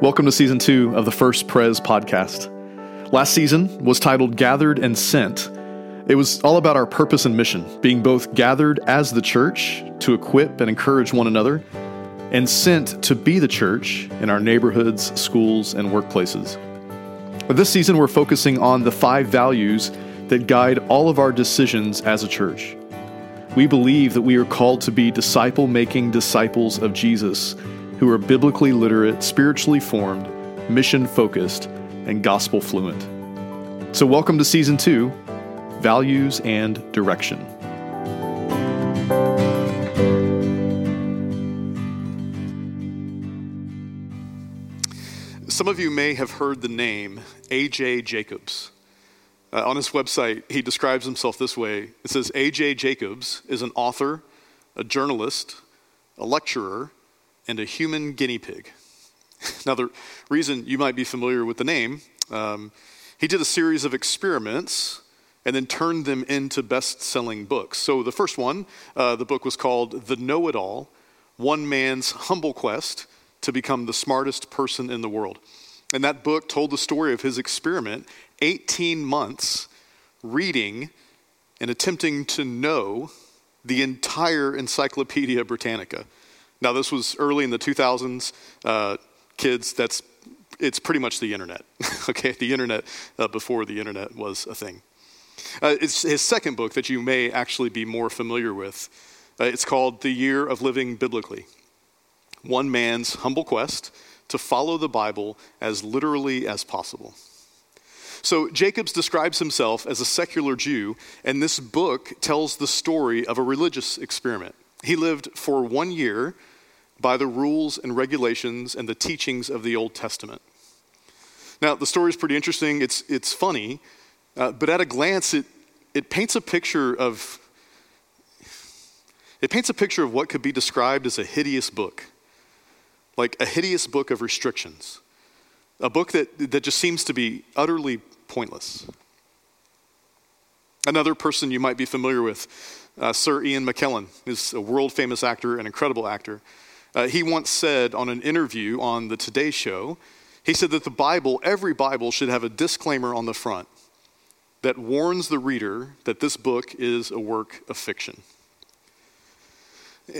Welcome to season two of the First Prez podcast. Last season was titled Gathered and Sent. It was all about our purpose and mission, being both gathered as the church to equip and encourage one another, and sent to be the church in our neighborhoods, schools, and workplaces. This season, we're focusing on the five values that guide all of our decisions as a church. We believe that we are called to be disciple making disciples of Jesus who are biblically literate, spiritually formed, mission focused, and gospel fluent. So, welcome to season two Values and Direction. Some of you may have heard the name A.J. Jacobs. Uh, on his website, he describes himself this way it says, A.J. Jacobs is an author, a journalist, a lecturer, and a human guinea pig. Now, the reason you might be familiar with the name, um, he did a series of experiments and then turned them into best selling books. So, the first one, uh, the book was called The Know It All One Man's Humble Quest to Become the Smartest Person in the World. And that book told the story of his experiment 18 months reading and attempting to know the entire Encyclopedia Britannica. Now, this was early in the 2000s. Uh, kids, that's it's pretty much the internet. okay, the internet uh, before the internet was a thing. Uh, it's his second book that you may actually be more familiar with. Uh, it's called The Year of Living Biblically One Man's Humble Quest to Follow the Bible as Literally as Possible. So, Jacobs describes himself as a secular Jew, and this book tells the story of a religious experiment. He lived for one year by the rules and regulations and the teachings of the Old Testament. Now, the story is pretty interesting. It's, it's funny, uh, but at a glance, it, it paints a picture of it paints a picture of what could be described as a hideous book, like a hideous book of restrictions, a book that, that just seems to be utterly pointless. Another person you might be familiar with, uh, Sir Ian McKellen, is a world famous actor, an incredible actor. Uh, he once said on an interview on the Today Show, he said that the Bible, every Bible, should have a disclaimer on the front that warns the reader that this book is a work of fiction.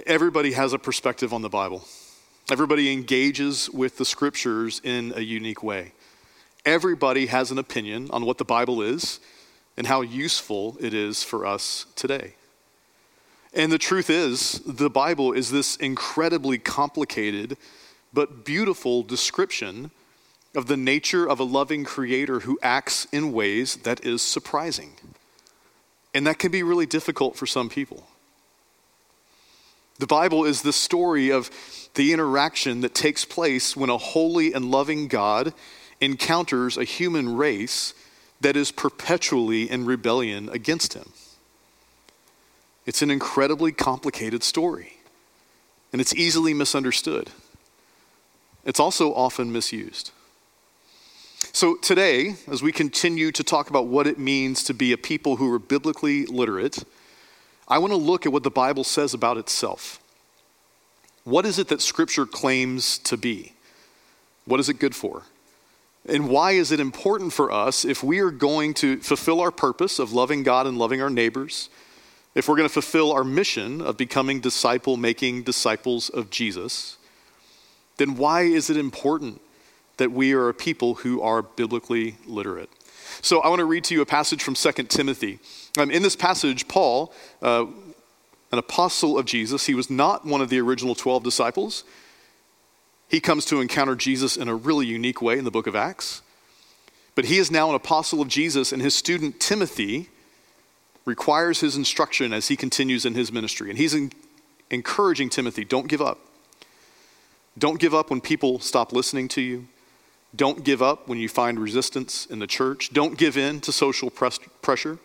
Everybody has a perspective on the Bible. Everybody engages with the scriptures in a unique way. Everybody has an opinion on what the Bible is and how useful it is for us today. And the truth is, the Bible is this incredibly complicated but beautiful description of the nature of a loving creator who acts in ways that is surprising. And that can be really difficult for some people. The Bible is the story of the interaction that takes place when a holy and loving God encounters a human race that is perpetually in rebellion against him. It's an incredibly complicated story, and it's easily misunderstood. It's also often misused. So, today, as we continue to talk about what it means to be a people who are biblically literate, I want to look at what the Bible says about itself. What is it that Scripture claims to be? What is it good for? And why is it important for us if we are going to fulfill our purpose of loving God and loving our neighbors? If we're going to fulfill our mission of becoming disciple making disciples of Jesus, then why is it important that we are a people who are biblically literate? So I want to read to you a passage from 2 Timothy. Um, in this passage, Paul, uh, an apostle of Jesus, he was not one of the original 12 disciples. He comes to encounter Jesus in a really unique way in the book of Acts. But he is now an apostle of Jesus, and his student Timothy requires his instruction as he continues in his ministry. And he's in, encouraging Timothy don't give up. Don't give up when people stop listening to you. Don't give up when you find resistance in the church. Don't give in to social press- pressure.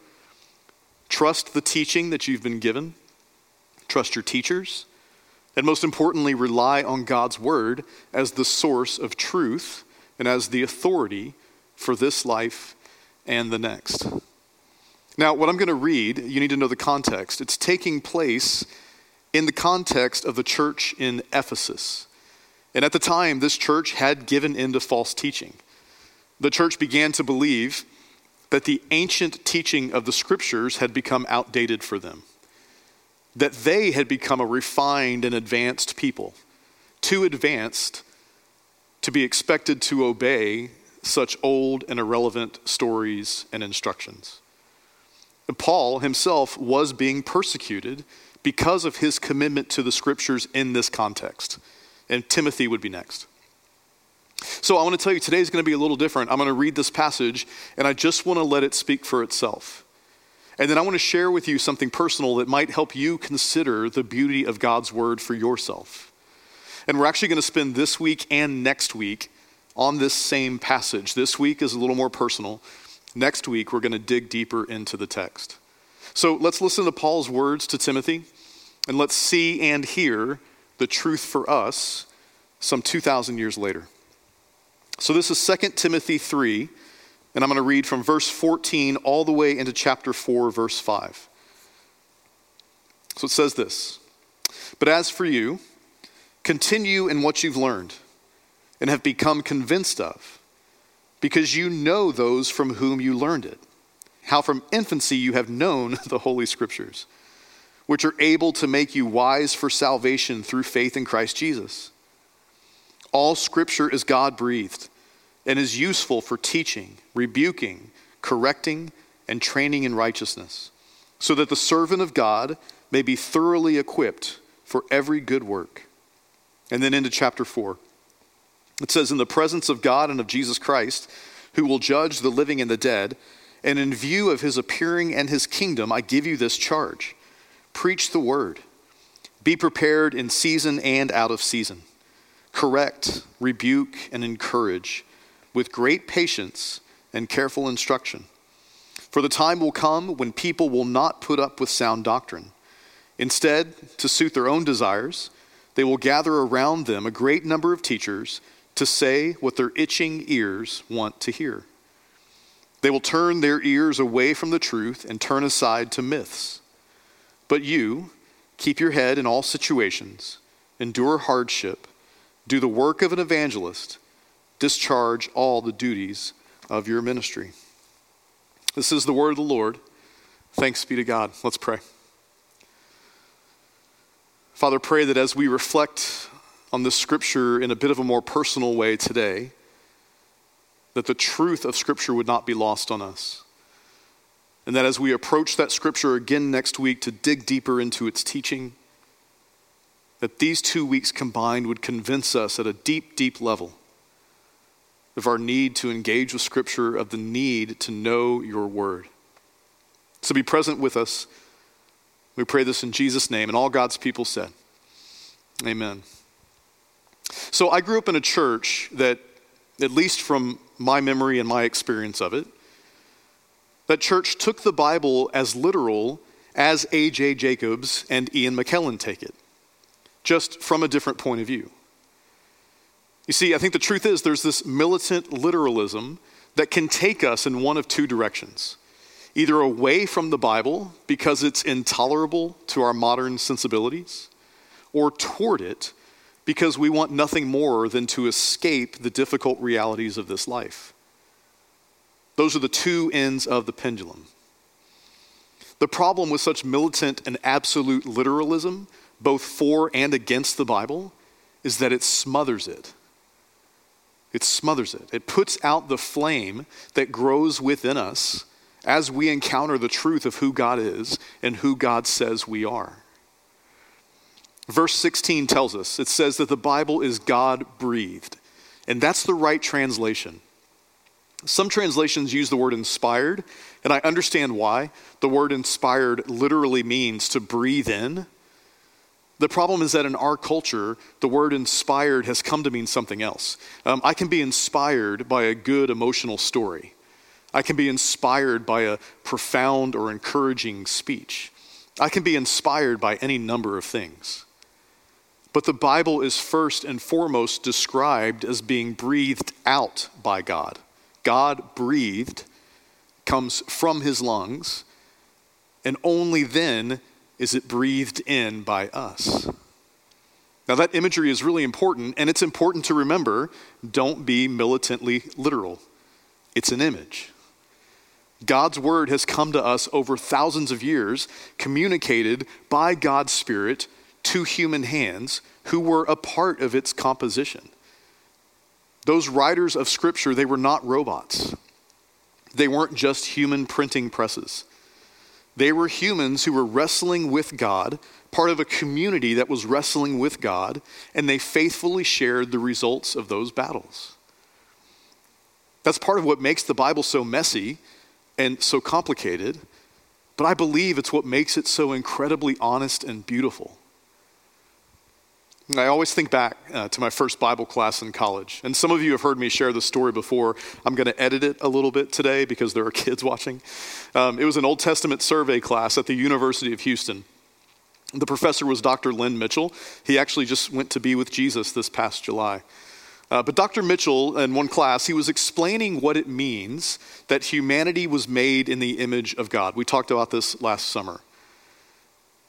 Trust the teaching that you've been given. Trust your teachers. And most importantly, rely on God's word as the source of truth and as the authority for this life and the next. Now, what I'm going to read, you need to know the context. It's taking place in the context of the church in Ephesus. And at the time, this church had given in to false teaching. The church began to believe that the ancient teaching of the scriptures had become outdated for them, that they had become a refined and advanced people, too advanced to be expected to obey such old and irrelevant stories and instructions. Paul himself was being persecuted because of his commitment to the scriptures in this context. And Timothy would be next. So I want to tell you today is going to be a little different. I'm going to read this passage, and I just want to let it speak for itself. And then I want to share with you something personal that might help you consider the beauty of God's word for yourself. And we're actually going to spend this week and next week on this same passage. This week is a little more personal. Next week, we're going to dig deeper into the text. So let's listen to Paul's words to Timothy, and let's see and hear the truth for us some 2,000 years later. So this is 2 Timothy 3, and I'm going to read from verse 14 all the way into chapter 4, verse 5. So it says this But as for you, continue in what you've learned and have become convinced of, because you know those from whom you learned it, how from infancy you have known the Holy Scriptures, which are able to make you wise for salvation through faith in Christ Jesus. All scripture is God breathed and is useful for teaching, rebuking, correcting, and training in righteousness, so that the servant of God may be thoroughly equipped for every good work. And then into chapter 4. It says, In the presence of God and of Jesus Christ, who will judge the living and the dead, and in view of his appearing and his kingdom, I give you this charge preach the word, be prepared in season and out of season correct, rebuke, and encourage with great patience and careful instruction. For the time will come when people will not put up with sound doctrine. Instead, to suit their own desires, they will gather around them a great number of teachers to say what their itching ears want to hear. They will turn their ears away from the truth and turn aside to myths. But you, keep your head in all situations, endure hardship do the work of an evangelist, discharge all the duties of your ministry. This is the word of the Lord. Thanks be to God. Let's pray. Father, pray that as we reflect on this scripture in a bit of a more personal way today, that the truth of scripture would not be lost on us. And that as we approach that scripture again next week to dig deeper into its teaching, that these two weeks combined would convince us at a deep, deep level of our need to engage with Scripture, of the need to know your word. So be present with us. We pray this in Jesus' name. And all God's people said, Amen. So I grew up in a church that, at least from my memory and my experience of it, that church took the Bible as literal as A.J. Jacobs and Ian McKellen take it just from a different point of view. You see, I think the truth is there's this militant literalism that can take us in one of two directions either away from the Bible because it's intolerable to our modern sensibilities, or toward it because we want nothing more than to escape the difficult realities of this life. Those are the two ends of the pendulum. The problem with such militant and absolute literalism both for and against the Bible is that it smothers it. It smothers it. It puts out the flame that grows within us as we encounter the truth of who God is and who God says we are. Verse 16 tells us it says that the Bible is God breathed, and that's the right translation. Some translations use the word inspired, and I understand why. The word inspired literally means to breathe in the problem is that in our culture, the word inspired has come to mean something else. Um, I can be inspired by a good emotional story. I can be inspired by a profound or encouraging speech. I can be inspired by any number of things. But the Bible is first and foremost described as being breathed out by God. God breathed comes from his lungs, and only then is it breathed in by us. Now, that imagery is really important, and it's important to remember don't be militantly literal. It's an image. God's word has come to us over thousands of years, communicated by God's Spirit to human hands who were a part of its composition. Those writers of Scripture, they were not robots. They weren't just human printing presses. They were humans who were wrestling with God, part of a community that was wrestling with God, and they faithfully shared the results of those battles. That's part of what makes the Bible so messy and so complicated, but I believe it's what makes it so incredibly honest and beautiful. I always think back uh, to my first Bible class in college. And some of you have heard me share this story before. I'm going to edit it a little bit today because there are kids watching. Um, it was an Old Testament survey class at the University of Houston. The professor was Dr. Lynn Mitchell. He actually just went to be with Jesus this past July. Uh, but Dr. Mitchell, in one class, he was explaining what it means that humanity was made in the image of God. We talked about this last summer.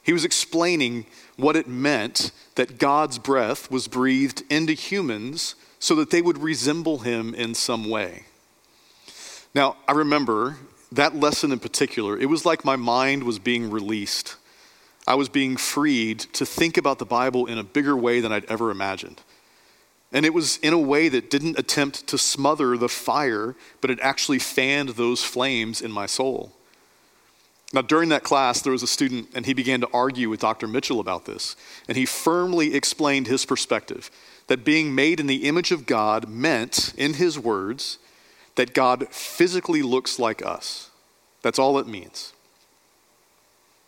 He was explaining what it meant that God's breath was breathed into humans so that they would resemble him in some way. Now, I remember that lesson in particular, it was like my mind was being released. I was being freed to think about the Bible in a bigger way than I'd ever imagined. And it was in a way that didn't attempt to smother the fire, but it actually fanned those flames in my soul. Now, during that class, there was a student, and he began to argue with Dr. Mitchell about this. And he firmly explained his perspective that being made in the image of God meant, in his words, that God physically looks like us. That's all it means.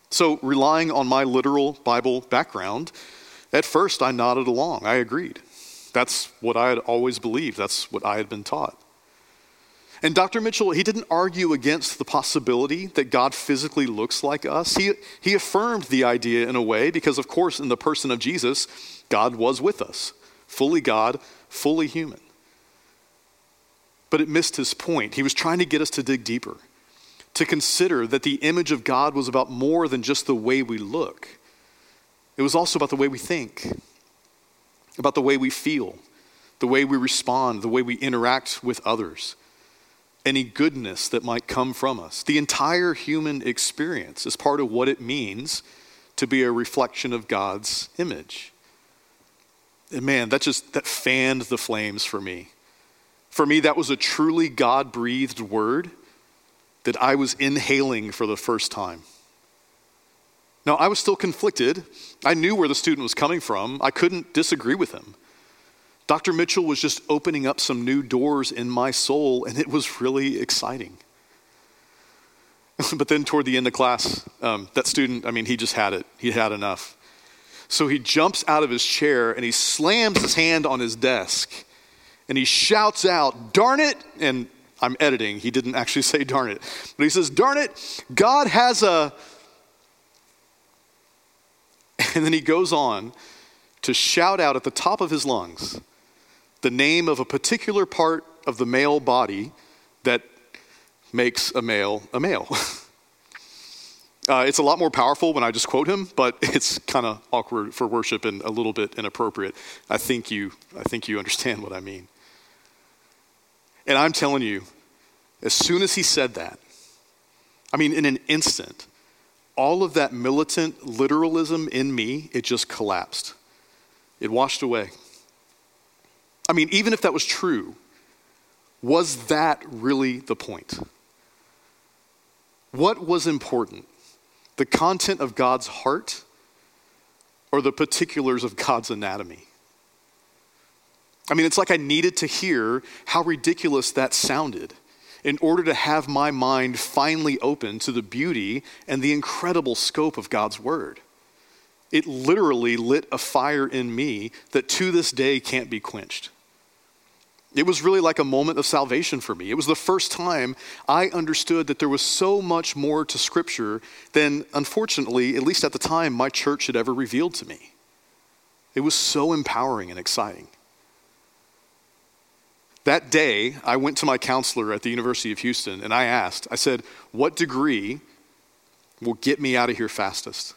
So, relying on my literal Bible background, at first I nodded along. I agreed. That's what I had always believed, that's what I had been taught. And Dr. Mitchell, he didn't argue against the possibility that God physically looks like us. He, he affirmed the idea in a way because, of course, in the person of Jesus, God was with us, fully God, fully human. But it missed his point. He was trying to get us to dig deeper, to consider that the image of God was about more than just the way we look, it was also about the way we think, about the way we feel, the way we respond, the way we interact with others any goodness that might come from us. The entire human experience is part of what it means to be a reflection of God's image. And man, that just that fanned the flames for me. For me, that was a truly God breathed word that I was inhaling for the first time. Now, I was still conflicted. I knew where the student was coming from. I couldn't disagree with him. Dr. Mitchell was just opening up some new doors in my soul, and it was really exciting. but then toward the end of class, um, that student, I mean, he just had it. He had enough. So he jumps out of his chair and he slams his hand on his desk and he shouts out, Darn it! And I'm editing. He didn't actually say darn it. But he says, Darn it, God has a. And then he goes on to shout out at the top of his lungs the name of a particular part of the male body that makes a male a male. uh, it's a lot more powerful when I just quote him, but it's kind of awkward for worship and a little bit inappropriate. I think you, I think you understand what I mean. And I'm telling you, as soon as he said that, I mean, in an instant, all of that militant literalism in me, it just collapsed. It washed away. I mean, even if that was true, was that really the point? What was important? The content of God's heart or the particulars of God's anatomy? I mean, it's like I needed to hear how ridiculous that sounded in order to have my mind finally open to the beauty and the incredible scope of God's Word. It literally lit a fire in me that to this day can't be quenched. It was really like a moment of salvation for me. It was the first time I understood that there was so much more to Scripture than, unfortunately, at least at the time, my church had ever revealed to me. It was so empowering and exciting. That day, I went to my counselor at the University of Houston and I asked, I said, What degree will get me out of here fastest?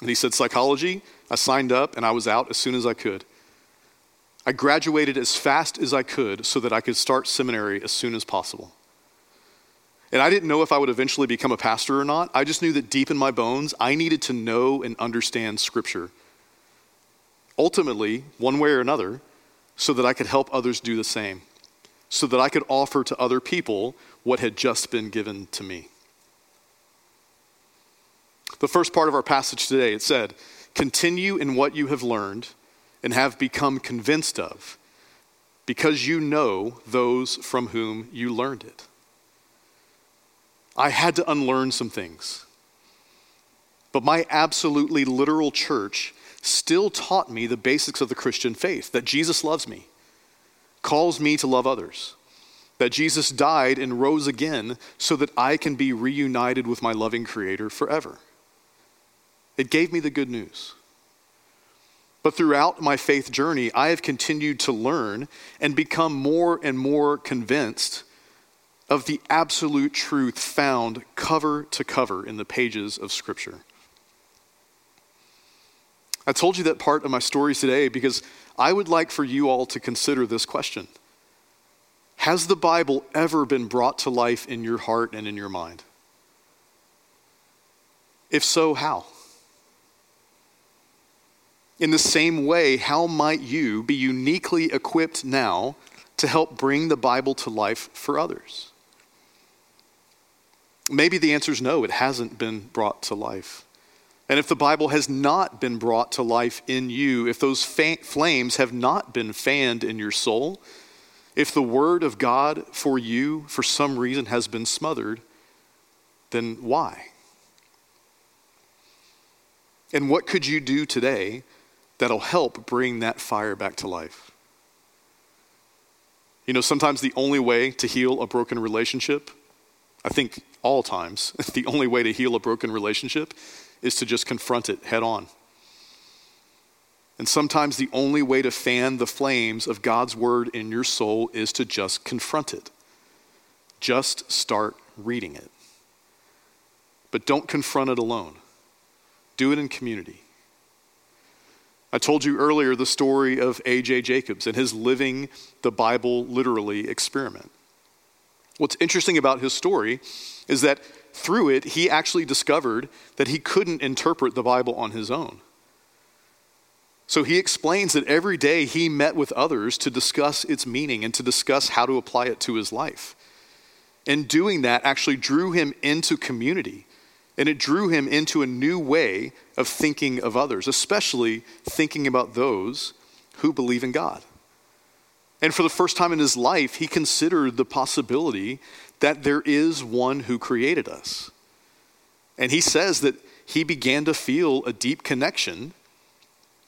And he said, Psychology, I signed up and I was out as soon as I could. I graduated as fast as I could so that I could start seminary as soon as possible. And I didn't know if I would eventually become a pastor or not. I just knew that deep in my bones, I needed to know and understand Scripture. Ultimately, one way or another, so that I could help others do the same, so that I could offer to other people what had just been given to me. The first part of our passage today, it said, Continue in what you have learned and have become convinced of, because you know those from whom you learned it. I had to unlearn some things. But my absolutely literal church still taught me the basics of the Christian faith that Jesus loves me, calls me to love others, that Jesus died and rose again so that I can be reunited with my loving Creator forever. It gave me the good news. But throughout my faith journey, I have continued to learn and become more and more convinced of the absolute truth found cover to cover in the pages of Scripture. I told you that part of my story today because I would like for you all to consider this question Has the Bible ever been brought to life in your heart and in your mind? If so, how? In the same way, how might you be uniquely equipped now to help bring the Bible to life for others? Maybe the answer is no, it hasn't been brought to life. And if the Bible has not been brought to life in you, if those fa- flames have not been fanned in your soul, if the Word of God for you, for some reason, has been smothered, then why? And what could you do today that'll help bring that fire back to life. You know, sometimes the only way to heal a broken relationship, I think all times, the only way to heal a broken relationship is to just confront it head on. And sometimes the only way to fan the flames of God's word in your soul is to just confront it. Just start reading it. But don't confront it alone, do it in community. I told you earlier the story of A.J. Jacobs and his living the Bible literally experiment. What's interesting about his story is that through it, he actually discovered that he couldn't interpret the Bible on his own. So he explains that every day he met with others to discuss its meaning and to discuss how to apply it to his life. And doing that actually drew him into community and it drew him into a new way of thinking of others, especially thinking about those who believe in God. And for the first time in his life, he considered the possibility that there is one who created us. And he says that he began to feel a deep connection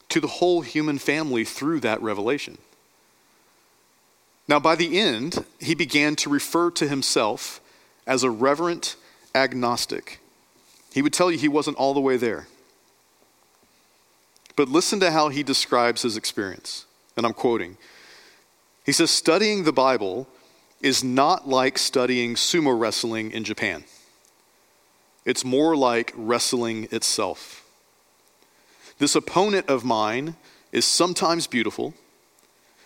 to the whole human family through that revelation. Now, by the end, he began to refer to himself as a reverent agnostic he would tell you he wasn't all the way there. But listen to how he describes his experience. And I'm quoting. He says, Studying the Bible is not like studying sumo wrestling in Japan, it's more like wrestling itself. This opponent of mine is sometimes beautiful,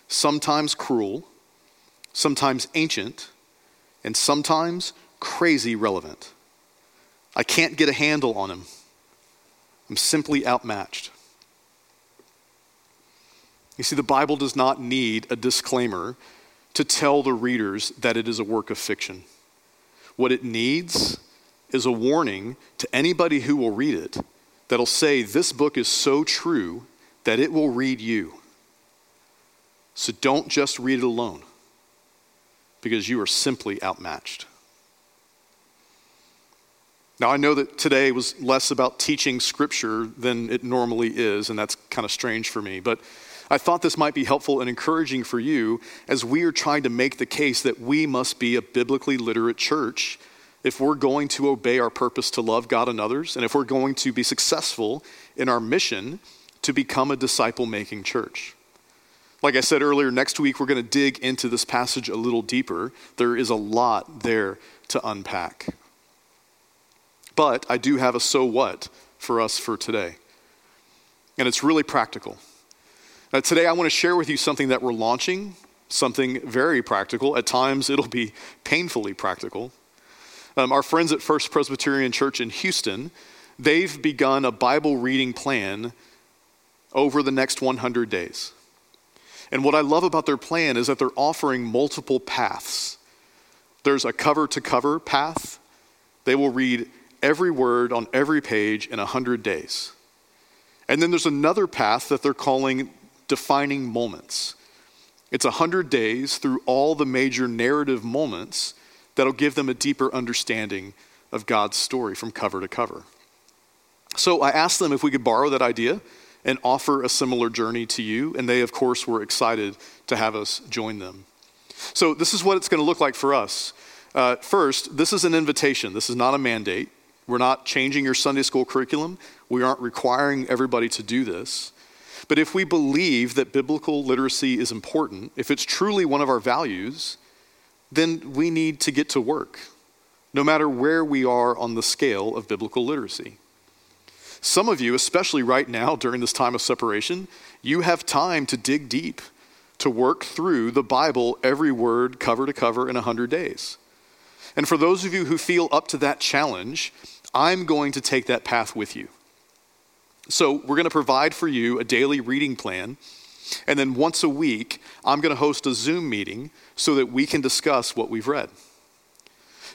sometimes cruel, sometimes ancient, and sometimes crazy relevant. I can't get a handle on him. I'm simply outmatched. You see, the Bible does not need a disclaimer to tell the readers that it is a work of fiction. What it needs is a warning to anybody who will read it that'll say, This book is so true that it will read you. So don't just read it alone, because you are simply outmatched. Now, I know that today was less about teaching scripture than it normally is, and that's kind of strange for me, but I thought this might be helpful and encouraging for you as we are trying to make the case that we must be a biblically literate church if we're going to obey our purpose to love God and others, and if we're going to be successful in our mission to become a disciple making church. Like I said earlier, next week we're going to dig into this passage a little deeper. There is a lot there to unpack. But I do have a so what for us for today. and it's really practical. Now, today, I want to share with you something that we're launching, something very practical. At times, it'll be painfully practical. Um, our friends at First Presbyterian Church in Houston, they've begun a Bible reading plan over the next 100 days. And what I love about their plan is that they're offering multiple paths. There's a cover to cover path. They will read every word on every page in 100 days. And then there's another path that they're calling defining moments. It's 100 days through all the major narrative moments that'll give them a deeper understanding of God's story from cover to cover. So I asked them if we could borrow that idea and offer a similar journey to you, and they, of course, were excited to have us join them. So, this is what it's going to look like for us. Uh, first, this is an invitation, this is not a mandate. We're not changing your Sunday school curriculum. We aren't requiring everybody to do this. But if we believe that biblical literacy is important, if it's truly one of our values, then we need to get to work, no matter where we are on the scale of biblical literacy. Some of you, especially right now during this time of separation, you have time to dig deep, to work through the Bible, every word, cover to cover, in 100 days. And for those of you who feel up to that challenge, I'm going to take that path with you. So, we're going to provide for you a daily reading plan. And then once a week, I'm going to host a Zoom meeting so that we can discuss what we've read.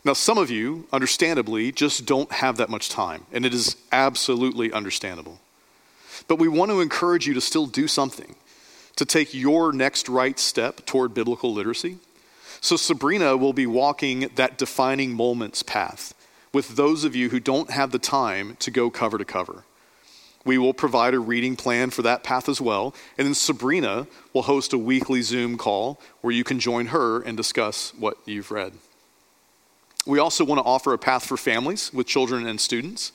Now, some of you, understandably, just don't have that much time, and it is absolutely understandable. But we want to encourage you to still do something, to take your next right step toward biblical literacy. So, Sabrina will be walking that defining moments path with those of you who don't have the time to go cover to cover. We will provide a reading plan for that path as well. And then Sabrina will host a weekly Zoom call where you can join her and discuss what you've read. We also want to offer a path for families with children and students.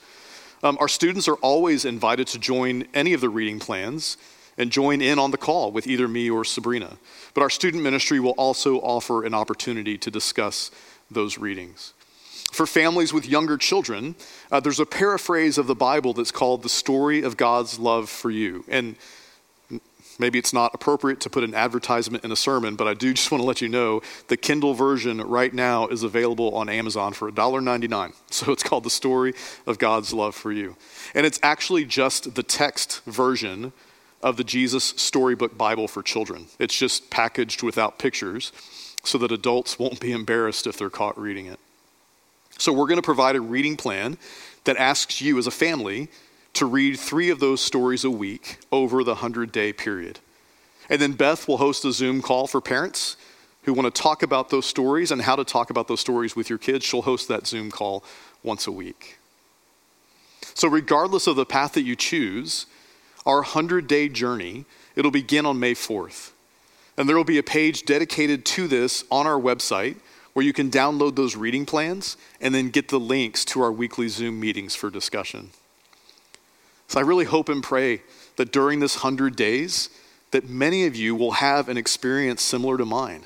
Um, our students are always invited to join any of the reading plans and join in on the call with either me or Sabrina. But our student ministry will also offer an opportunity to discuss those readings. For families with younger children, uh, there's a paraphrase of the Bible that's called The Story of God's Love for You. And maybe it's not appropriate to put an advertisement in a sermon, but I do just want to let you know the Kindle version right now is available on Amazon for $1.99. So it's called The Story of God's Love for You. And it's actually just the text version of the Jesus Storybook Bible for children. It's just packaged without pictures so that adults won't be embarrassed if they're caught reading it. So, we're going to provide a reading plan that asks you as a family to read three of those stories a week over the 100 day period. And then Beth will host a Zoom call for parents who want to talk about those stories and how to talk about those stories with your kids. She'll host that Zoom call once a week. So, regardless of the path that you choose, our 100 day journey, it'll begin on May 4th. And there will be a page dedicated to this on our website where you can download those reading plans and then get the links to our weekly Zoom meetings for discussion. So I really hope and pray that during this 100 days that many of you will have an experience similar to mine.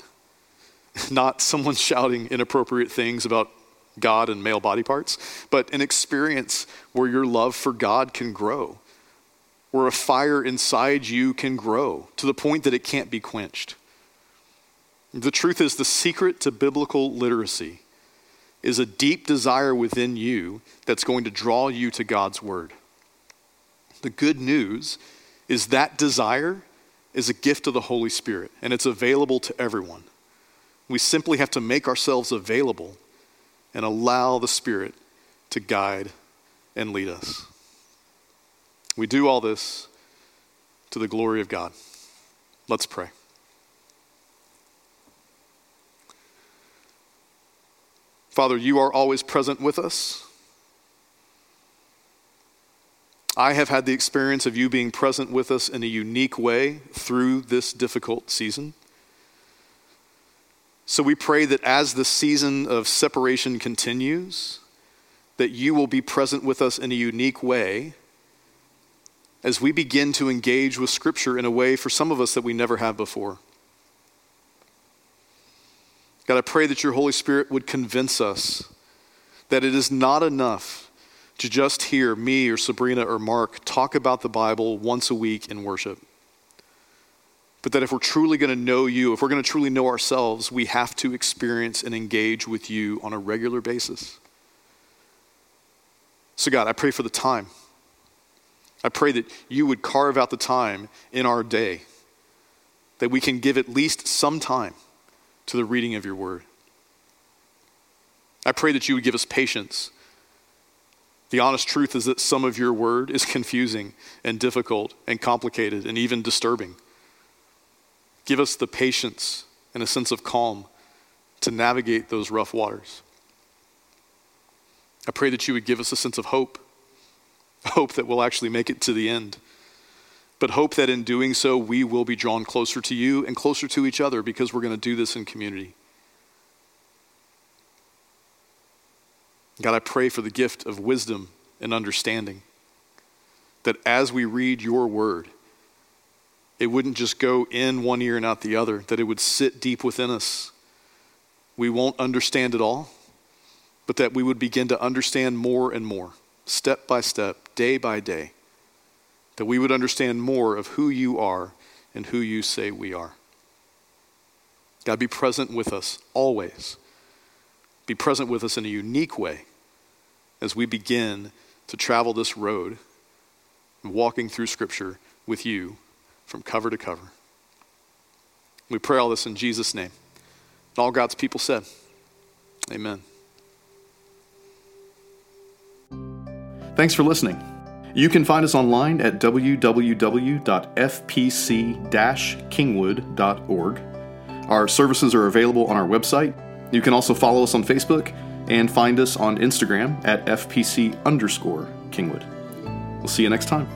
Not someone shouting inappropriate things about God and male body parts, but an experience where your love for God can grow, where a fire inside you can grow to the point that it can't be quenched. The truth is, the secret to biblical literacy is a deep desire within you that's going to draw you to God's Word. The good news is that desire is a gift of the Holy Spirit, and it's available to everyone. We simply have to make ourselves available and allow the Spirit to guide and lead us. We do all this to the glory of God. Let's pray. Father, you are always present with us. I have had the experience of you being present with us in a unique way through this difficult season. So we pray that as the season of separation continues, that you will be present with us in a unique way as we begin to engage with Scripture in a way for some of us that we never have before. God, I pray that your Holy Spirit would convince us that it is not enough to just hear me or Sabrina or Mark talk about the Bible once a week in worship. But that if we're truly going to know you, if we're going to truly know ourselves, we have to experience and engage with you on a regular basis. So, God, I pray for the time. I pray that you would carve out the time in our day, that we can give at least some time to the reading of your word. I pray that you would give us patience. The honest truth is that some of your word is confusing and difficult and complicated and even disturbing. Give us the patience and a sense of calm to navigate those rough waters. I pray that you would give us a sense of hope, hope that we'll actually make it to the end, but hope that in doing so, we will be drawn closer to you and closer to each other because we're going to do this in community. God, I pray for the gift of wisdom and understanding, that as we read your word, it wouldn't just go in one ear and out the other, that it would sit deep within us. We won't understand it all, but that we would begin to understand more and more, step by step, day by day, that we would understand more of who you are and who you say we are. God, be present with us always. Be present with us in a unique way as we begin to travel this road, walking through Scripture with you from cover to cover. We pray all this in Jesus' name. And all God's people said, Amen. Thanks for listening. You can find us online at www.fpc-kingwood.org. Our services are available on our website. You can also follow us on Facebook and find us on Instagram at FPC underscore Kingwood. We'll see you next time.